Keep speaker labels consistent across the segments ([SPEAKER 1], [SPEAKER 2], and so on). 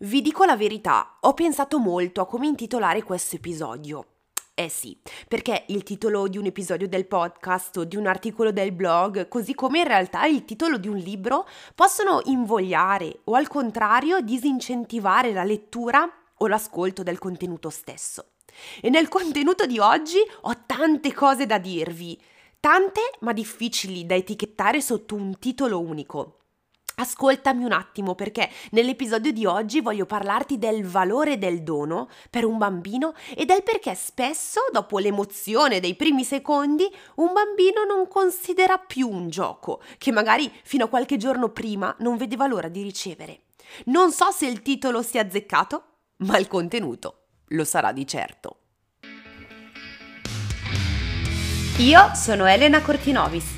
[SPEAKER 1] Vi dico la verità, ho pensato molto a come intitolare questo episodio. Eh sì, perché il titolo di un episodio del podcast o di un articolo del blog, così come in realtà il titolo di un libro, possono invogliare o al contrario disincentivare la lettura o l'ascolto del contenuto stesso. E nel contenuto di oggi ho tante cose da dirvi, tante ma difficili da etichettare sotto un titolo unico. Ascoltami un attimo perché nell'episodio di oggi voglio parlarti del valore del dono per un bambino e del perché spesso, dopo l'emozione dei primi secondi, un bambino non considera più un gioco che magari fino a qualche giorno prima non vedeva l'ora di ricevere. Non so se il titolo sia azzeccato, ma il contenuto lo sarà di certo. Io sono Elena Cortinovis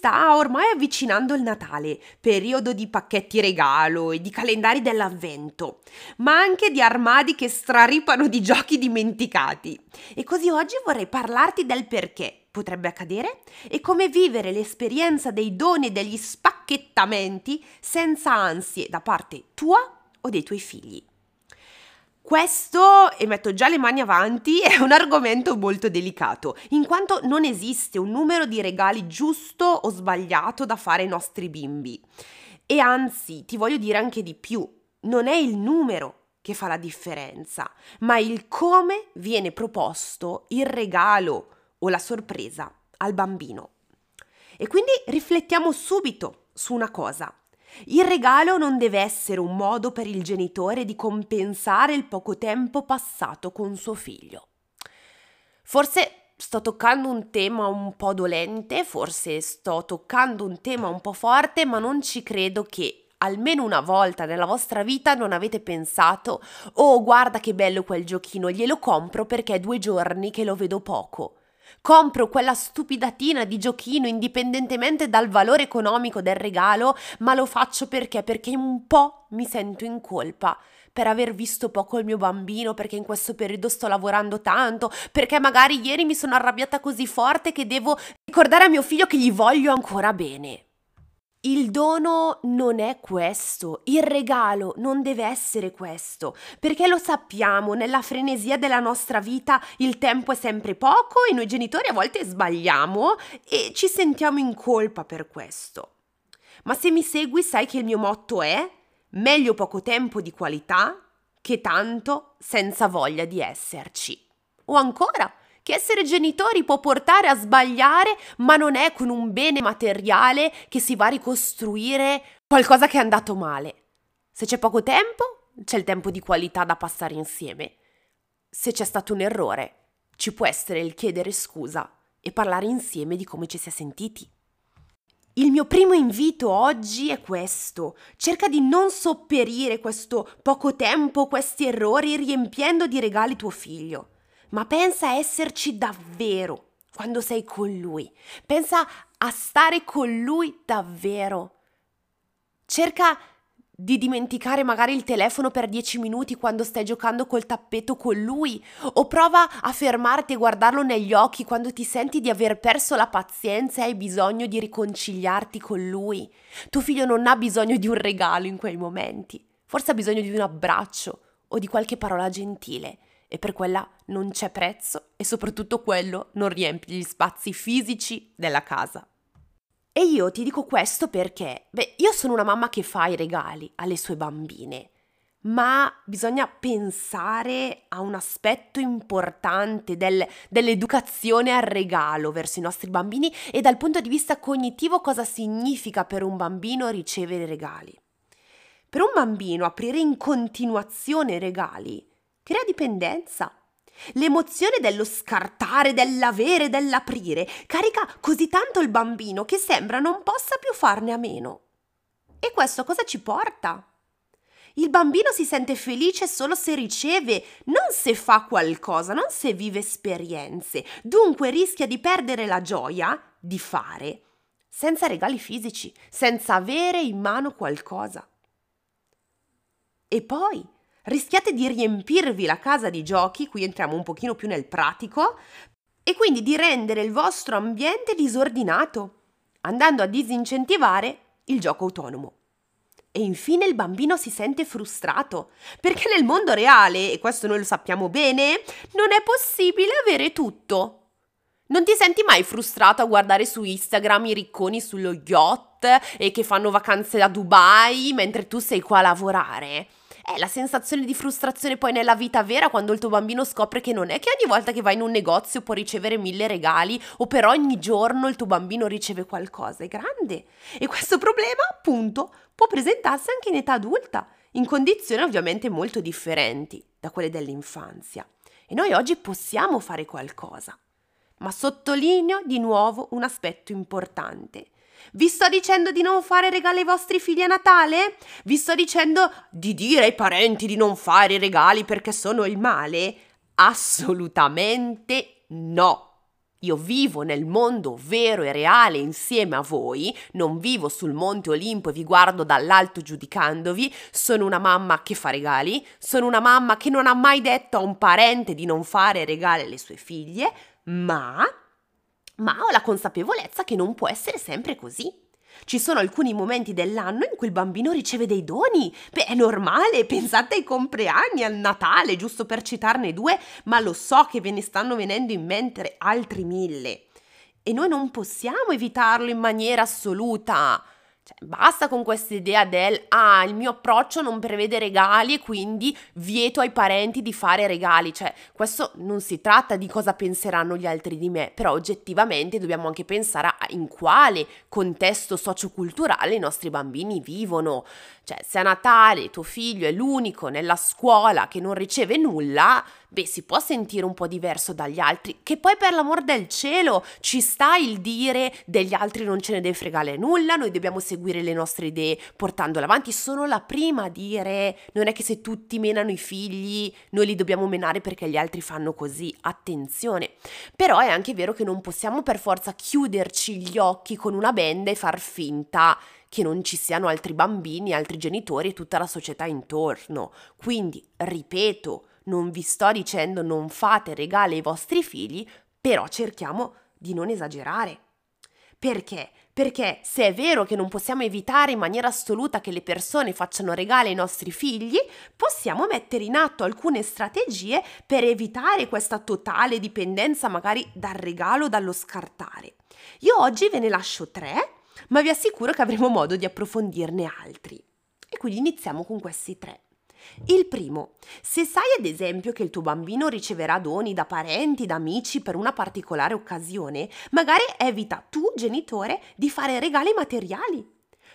[SPEAKER 1] Sta ormai avvicinando il Natale, periodo di pacchetti regalo e di calendari dell'avvento, ma anche di armadi che straripano di giochi dimenticati. E così oggi vorrei parlarti del perché potrebbe accadere e come vivere l'esperienza dei doni e degli spacchettamenti senza ansie da parte tua o dei tuoi figli. Questo, e metto già le mani avanti, è un argomento molto delicato, in quanto non esiste un numero di regali giusto o sbagliato da fare ai nostri bimbi. E anzi, ti voglio dire anche di più, non è il numero che fa la differenza, ma il come viene proposto il regalo o la sorpresa al bambino. E quindi riflettiamo subito su una cosa. Il regalo non deve essere un modo per il genitore di compensare il poco tempo passato con suo figlio. Forse sto toccando un tema un po' dolente, forse sto toccando un tema un po' forte, ma non ci credo che almeno una volta nella vostra vita non avete pensato oh guarda che bello quel giochino, glielo compro perché è due giorni che lo vedo poco. Compro quella stupidatina di giochino indipendentemente dal valore economico del regalo, ma lo faccio perché? Perché un po' mi sento in colpa per aver visto poco il mio bambino, perché in questo periodo sto lavorando tanto, perché magari ieri mi sono arrabbiata così forte che devo ricordare a mio figlio che gli voglio ancora bene. Il dono non è questo, il regalo non deve essere questo, perché lo sappiamo, nella frenesia della nostra vita il tempo è sempre poco e noi genitori a volte sbagliamo e ci sentiamo in colpa per questo. Ma se mi segui sai che il mio motto è meglio poco tempo di qualità che tanto senza voglia di esserci. O ancora, che essere genitori può portare a sbagliare, ma non è con un bene materiale che si va a ricostruire qualcosa che è andato male. Se c'è poco tempo, c'è il tempo di qualità da passare insieme. Se c'è stato un errore, ci può essere il chiedere scusa e parlare insieme di come ci si è sentiti. Il mio primo invito oggi è questo. Cerca di non sopperire questo poco tempo, questi errori riempiendo di regali tuo figlio ma pensa a esserci davvero quando sei con lui. Pensa a stare con lui davvero. Cerca di dimenticare magari il telefono per dieci minuti quando stai giocando col tappeto con lui o prova a fermarti e guardarlo negli occhi quando ti senti di aver perso la pazienza e hai bisogno di riconciliarti con lui. Tuo figlio non ha bisogno di un regalo in quei momenti, forse ha bisogno di un abbraccio o di qualche parola gentile e per quella non c'è prezzo e soprattutto quello non riempie gli spazi fisici della casa. E io ti dico questo perché, beh, io sono una mamma che fa i regali alle sue bambine, ma bisogna pensare a un aspetto importante del, dell'educazione al regalo verso i nostri bambini e dal punto di vista cognitivo cosa significa per un bambino ricevere regali. Per un bambino aprire in continuazione regali crea dipendenza. L'emozione dello scartare, dell'avere, dell'aprire carica così tanto il bambino che sembra non possa più farne a meno. E questo cosa ci porta? Il bambino si sente felice solo se riceve, non se fa qualcosa, non se vive esperienze. Dunque rischia di perdere la gioia di fare senza regali fisici, senza avere in mano qualcosa. E poi rischiate di riempirvi la casa di giochi, qui entriamo un pochino più nel pratico, e quindi di rendere il vostro ambiente disordinato, andando a disincentivare il gioco autonomo. E infine il bambino si sente frustrato, perché nel mondo reale, e questo noi lo sappiamo bene, non è possibile avere tutto. Non ti senti mai frustrato a guardare su Instagram i ricconi sullo yacht e che fanno vacanze a Dubai mentre tu sei qua a lavorare? È la sensazione di frustrazione poi nella vita vera quando il tuo bambino scopre che non è che ogni volta che vai in un negozio può ricevere mille regali o per ogni giorno il tuo bambino riceve qualcosa. È grande. E questo problema, appunto, può presentarsi anche in età adulta, in condizioni ovviamente molto differenti da quelle dell'infanzia. E noi oggi possiamo fare qualcosa. Ma sottolineo di nuovo un aspetto importante. Vi sto dicendo di non fare regali ai vostri figli a Natale? Vi sto dicendo di dire ai parenti di non fare regali perché sono il male? Assolutamente no. Io vivo nel mondo vero e reale insieme a voi, non vivo sul Monte Olimpo e vi guardo dall'alto giudicandovi, sono una mamma che fa regali, sono una mamma che non ha mai detto a un parente di non fare regali alle sue figlie, ma ma ho la consapevolezza che non può essere sempre così. Ci sono alcuni momenti dell'anno in cui il bambino riceve dei doni. Beh, è normale, pensate ai compleanni, al Natale, giusto per citarne due, ma lo so che ve ne stanno venendo in mente altri mille. E noi non possiamo evitarlo in maniera assoluta. Cioè, basta con questa idea del ah, il mio approccio non prevede regali e quindi vieto ai parenti di fare regali. Cioè, questo non si tratta di cosa penseranno gli altri di me, però oggettivamente dobbiamo anche pensare a in quale contesto socioculturale i nostri bambini vivono. Cioè, se a Natale tuo figlio è l'unico nella scuola che non riceve nulla, beh, si può sentire un po' diverso dagli altri, che poi per l'amor del cielo ci sta il dire degli altri non ce ne deve fregare nulla, noi dobbiamo seguire le nostre idee portandole avanti. Sono la prima a dire, non è che se tutti menano i figli, noi li dobbiamo menare perché gli altri fanno così, attenzione. Però è anche vero che non possiamo per forza chiuderci gli occhi con una benda e far finta che non ci siano altri bambini, altri genitori e tutta la società intorno. Quindi, ripeto, non vi sto dicendo non fate regali ai vostri figli, però cerchiamo di non esagerare. Perché? Perché se è vero che non possiamo evitare in maniera assoluta che le persone facciano regali ai nostri figli, possiamo mettere in atto alcune strategie per evitare questa totale dipendenza magari dal regalo, dallo scartare. Io oggi ve ne lascio tre, ma vi assicuro che avremo modo di approfondirne altri. E quindi iniziamo con questi tre. Il primo, se sai ad esempio che il tuo bambino riceverà doni da parenti, da amici per una particolare occasione, magari evita tu, genitore, di fare regali materiali.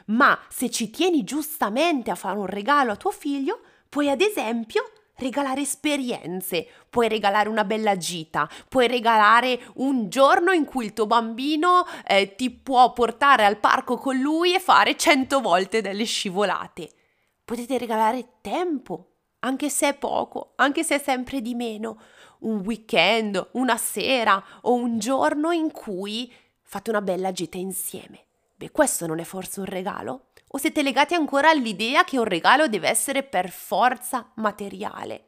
[SPEAKER 1] Ma se ci tieni giustamente a fare un regalo a tuo figlio, puoi ad esempio regalare esperienze, puoi regalare una bella gita, puoi regalare un giorno in cui il tuo bambino eh, ti può portare al parco con lui e fare cento volte delle scivolate. Potete regalare tempo, anche se è poco, anche se è sempre di meno, un weekend, una sera o un giorno in cui fate una bella gita insieme. Beh, questo non è forse un regalo? O siete legati ancora all'idea che un regalo deve essere per forza materiale?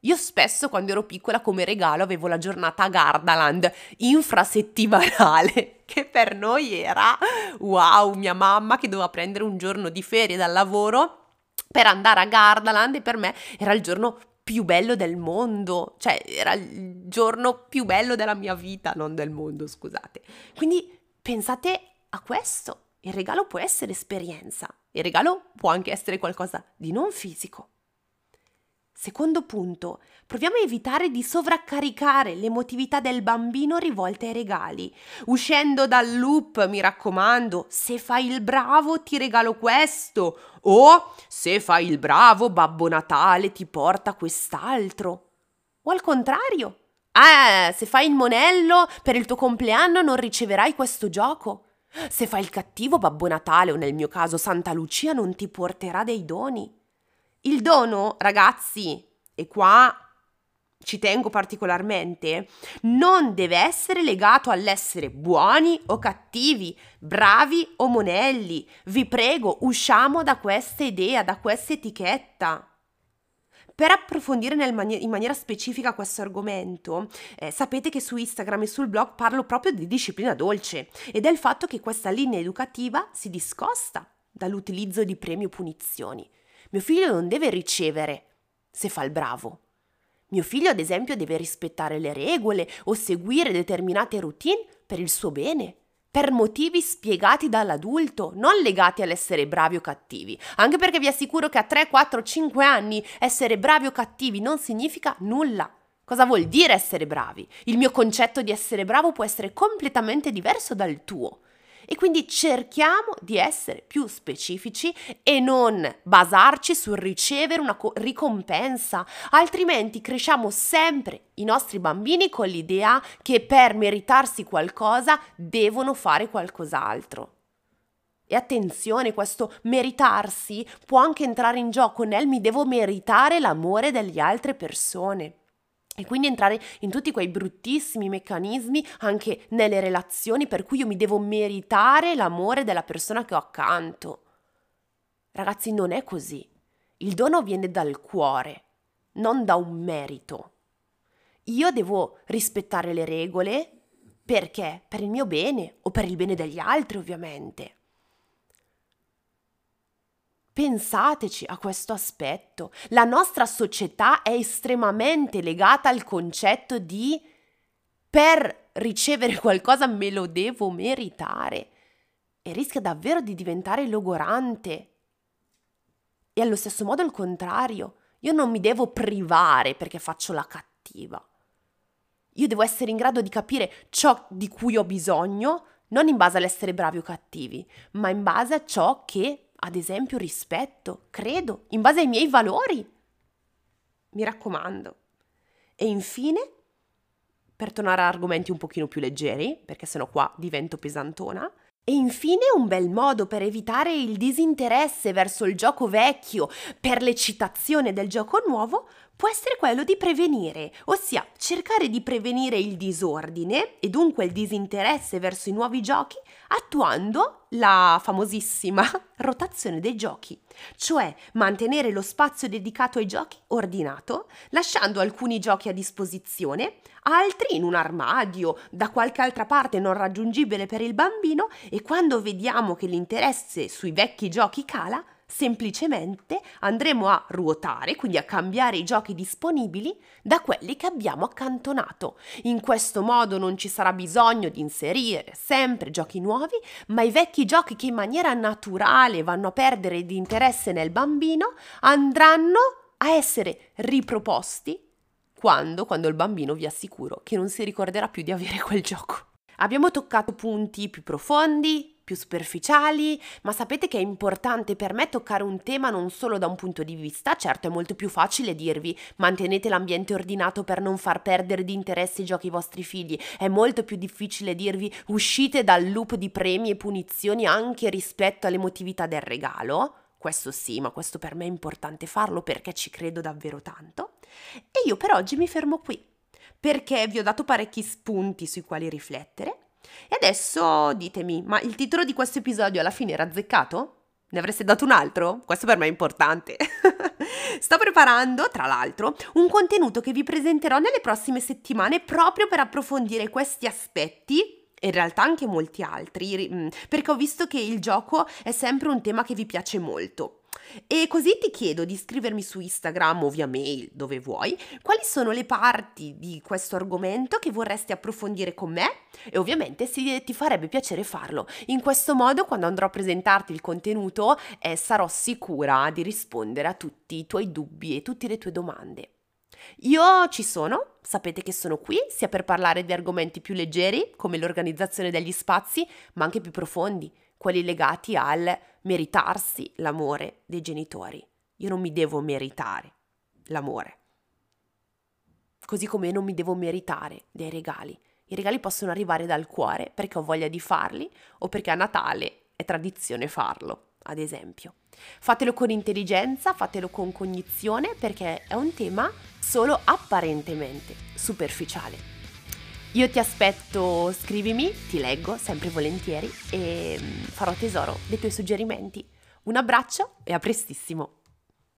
[SPEAKER 1] Io spesso quando ero piccola come regalo avevo la giornata a Gardaland infrasettimanale, che per noi era wow, mia mamma che doveva prendere un giorno di ferie dal lavoro per andare a Gardaland e per me era il giorno più bello del mondo, cioè era il giorno più bello della mia vita, non del mondo, scusate. Quindi pensate a questo. Il regalo può essere esperienza, il regalo può anche essere qualcosa di non fisico. Secondo punto, proviamo a evitare di sovraccaricare l'emotività del bambino rivolte ai regali. Uscendo dal loop, mi raccomando, se fai il bravo ti regalo questo o se fai il bravo Babbo Natale ti porta quest'altro. O al contrario, eh, se fai il monello per il tuo compleanno non riceverai questo gioco. Se fai il cattivo Babbo Natale o nel mio caso Santa Lucia non ti porterà dei doni. Il dono, ragazzi, e qua ci tengo particolarmente, non deve essere legato all'essere buoni o cattivi, bravi o monelli. Vi prego, usciamo da questa idea, da questa etichetta. Per approfondire mani- in maniera specifica questo argomento, eh, sapete che su Instagram e sul blog parlo proprio di disciplina dolce e del fatto che questa linea educativa si discosta dall'utilizzo di premi o punizioni. Mio figlio non deve ricevere se fa il bravo. Mio figlio, ad esempio, deve rispettare le regole o seguire determinate routine per il suo bene per motivi spiegati dall'adulto, non legati all'essere bravi o cattivi. Anche perché vi assicuro che a 3, 4, 5 anni essere bravi o cattivi non significa nulla. Cosa vuol dire essere bravi? Il mio concetto di essere bravo può essere completamente diverso dal tuo. E quindi cerchiamo di essere più specifici e non basarci sul ricevere una co- ricompensa, altrimenti cresciamo sempre i nostri bambini con l'idea che per meritarsi qualcosa devono fare qualcos'altro. E attenzione, questo meritarsi può anche entrare in gioco nel mi devo meritare l'amore delle altre persone. E quindi entrare in tutti quei bruttissimi meccanismi anche nelle relazioni per cui io mi devo meritare l'amore della persona che ho accanto. Ragazzi, non è così. Il dono viene dal cuore, non da un merito. Io devo rispettare le regole perché? Per il mio bene o per il bene degli altri, ovviamente. Pensateci a questo aspetto. La nostra società è estremamente legata al concetto di per ricevere qualcosa me lo devo meritare e rischia davvero di diventare logorante. E allo stesso modo il contrario, io non mi devo privare perché faccio la cattiva. Io devo essere in grado di capire ciò di cui ho bisogno, non in base all'essere bravi o cattivi, ma in base a ciò che ad esempio rispetto, credo, in base ai miei valori. Mi raccomando. E infine, per tornare a argomenti un pochino più leggeri, perché sennò qua divento pesantona, e infine un bel modo per evitare il disinteresse verso il gioco vecchio per l'eccitazione del gioco nuovo può essere quello di prevenire, ossia cercare di prevenire il disordine e dunque il disinteresse verso i nuovi giochi attuando la famosissima rotazione dei giochi, cioè mantenere lo spazio dedicato ai giochi ordinato, lasciando alcuni giochi a disposizione, altri in un armadio, da qualche altra parte non raggiungibile per il bambino e quando vediamo che l'interesse sui vecchi giochi cala, semplicemente andremo a ruotare, quindi a cambiare i giochi disponibili da quelli che abbiamo accantonato. In questo modo non ci sarà bisogno di inserire sempre giochi nuovi, ma i vecchi giochi che in maniera naturale vanno a perdere di interesse nel bambino andranno a essere riproposti quando, quando il bambino vi assicuro che non si ricorderà più di avere quel gioco. Abbiamo toccato punti più profondi, più superficiali, ma sapete che è importante per me toccare un tema non solo da un punto di vista, certo è molto più facile dirvi mantenete l'ambiente ordinato per non far perdere di interesse i giochi ai vostri figli, è molto più difficile dirvi uscite dal loop di premi e punizioni anche rispetto all'emotività del regalo. Questo sì, ma questo per me è importante farlo perché ci credo davvero tanto. E io per oggi mi fermo qui, perché vi ho dato parecchi spunti sui quali riflettere e adesso ditemi, ma il titolo di questo episodio alla fine era azzeccato? Ne avreste dato un altro? Questo per me è importante. Sto preparando, tra l'altro, un contenuto che vi presenterò nelle prossime settimane proprio per approfondire questi aspetti in realtà anche molti altri, mm, perché ho visto che il gioco è sempre un tema che vi piace molto. E così ti chiedo di scrivermi su Instagram o via mail, dove vuoi, quali sono le parti di questo argomento che vorresti approfondire con me e ovviamente se ti farebbe piacere farlo. In questo modo, quando andrò a presentarti il contenuto, eh, sarò sicura di rispondere a tutti i tuoi dubbi e tutte le tue domande. Io ci sono, sapete che sono qui sia per parlare di argomenti più leggeri, come l'organizzazione degli spazi, ma anche più profondi, quelli legati al meritarsi l'amore dei genitori. Io non mi devo meritare l'amore. Così come non mi devo meritare dei regali. I regali possono arrivare dal cuore perché ho voglia di farli o perché a Natale è tradizione farlo. ad esempio. Fatelo con intelligenza, fatelo con cognizione perché è un tema solo apparentemente superficiale. Io ti aspetto, scrivimi, ti leggo sempre volentieri e mm, farò tesoro dei tuoi suggerimenti. Un abbraccio e a prestissimo!